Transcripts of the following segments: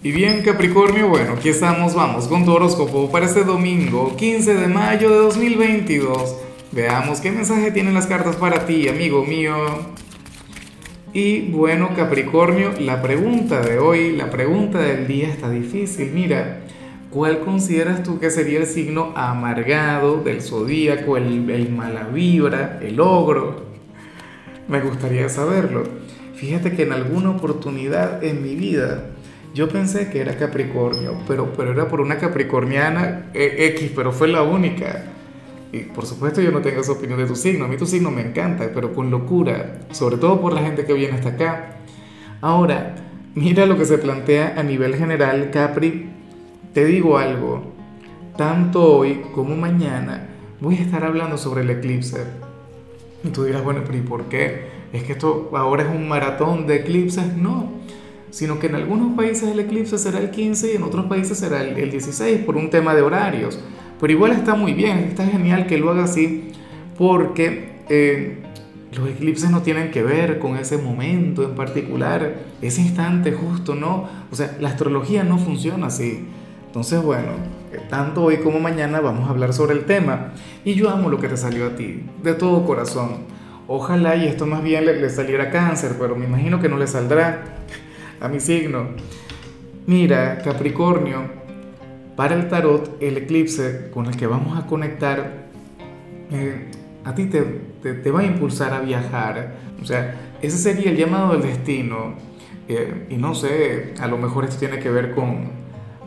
Y bien Capricornio, bueno, aquí estamos, vamos con tu horóscopo para este domingo 15 de mayo de 2022. Veamos qué mensaje tienen las cartas para ti, amigo mío. Y bueno Capricornio, la pregunta de hoy, la pregunta del día está difícil. Mira, ¿cuál consideras tú que sería el signo amargado del zodíaco, el, el mala vibra, el ogro? Me gustaría saberlo. Fíjate que en alguna oportunidad en mi vida yo pensé que era Capricornio, pero, pero era por una capricorniana eh, X, pero fue la única. Y por supuesto yo no tengo esa opinión de tu signo, a mí tu signo me encanta, pero con locura, sobre todo por la gente que viene hasta acá. Ahora, mira lo que se plantea a nivel general, Capri. Te digo algo, tanto hoy como mañana voy a estar hablando sobre el eclipse. Y tú dirás, bueno, pero ¿y por qué? ¿Es que esto ahora es un maratón de eclipses? No sino que en algunos países el eclipse será el 15 y en otros países será el, 16 por un tema de horarios. Pero igual está muy bien, está genial que lo haga así porque eh, los eclipses no tienen que ver con ese momento en particular, ese instante justo, ¿no? O sea, la astrología no funciona así. Entonces, bueno, eh, tanto hoy como mañana vamos a hablar sobre el tema. Y yo amo lo que te salió a ti, de todo corazón. Ojalá y esto más bien le, le saliera cáncer, pero me imagino que no le saldrá a mi signo. Mira, Capricornio, para el tarot, el eclipse con el que vamos a conectar, eh, a ti te, te, va a impulsar a viajar. O sea, ese sería el llamado del destino. Eh, y no sé, a lo mejor esto tiene que ver con,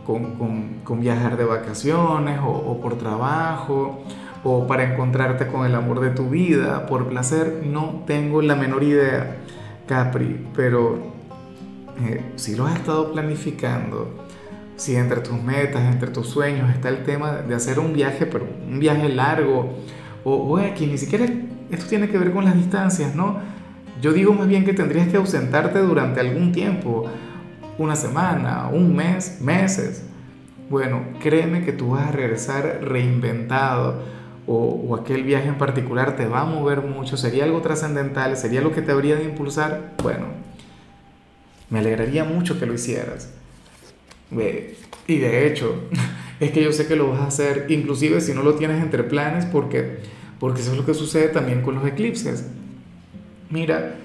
con, con, viajar de vacaciones o por trabajo o para encontrarte con el amor de tu vida, por placer, no tengo la menor idea, Capri, pero eh, si lo has estado planificando, si entre tus metas, entre tus sueños está el tema de hacer un viaje, pero un viaje largo, o, o aquí ni siquiera esto tiene que ver con las distancias, ¿no? Yo digo más bien que tendrías que ausentarte durante algún tiempo, una semana, un mes, meses. Bueno, créeme que tú vas a regresar reinventado o, o, aquel viaje en particular te va a mover mucho, sería algo trascendental, sería lo que te habría de impulsar. Bueno, me alegraría mucho que lo hicieras. Y de hecho, es que yo sé que lo vas a hacer, inclusive si no lo tienes entre planes, porque, porque eso es lo que sucede también con los eclipses. Mira,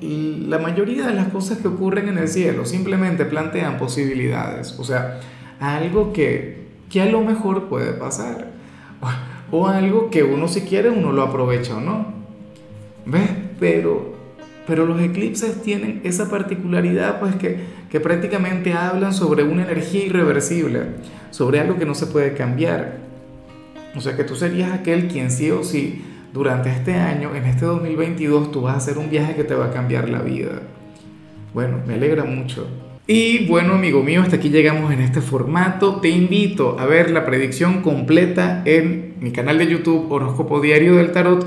la mayoría de las cosas que ocurren en el cielo simplemente plantean posibilidades, o sea, algo que, que a lo mejor puede pasar, o, o algo que uno si quiere uno lo aprovecha o no. ¿Ves? Pero pero los eclipses tienen esa particularidad, pues que, que prácticamente hablan sobre una energía irreversible, sobre algo que no se puede cambiar. O sea que tú serías aquel quien sí o sí, durante este año, en este 2022, tú vas a hacer un viaje que te va a cambiar la vida. Bueno, me alegra mucho. Y bueno, amigo mío, hasta aquí llegamos en este formato. Te invito a ver la predicción completa en mi canal de YouTube Horóscopo Diario del Tarot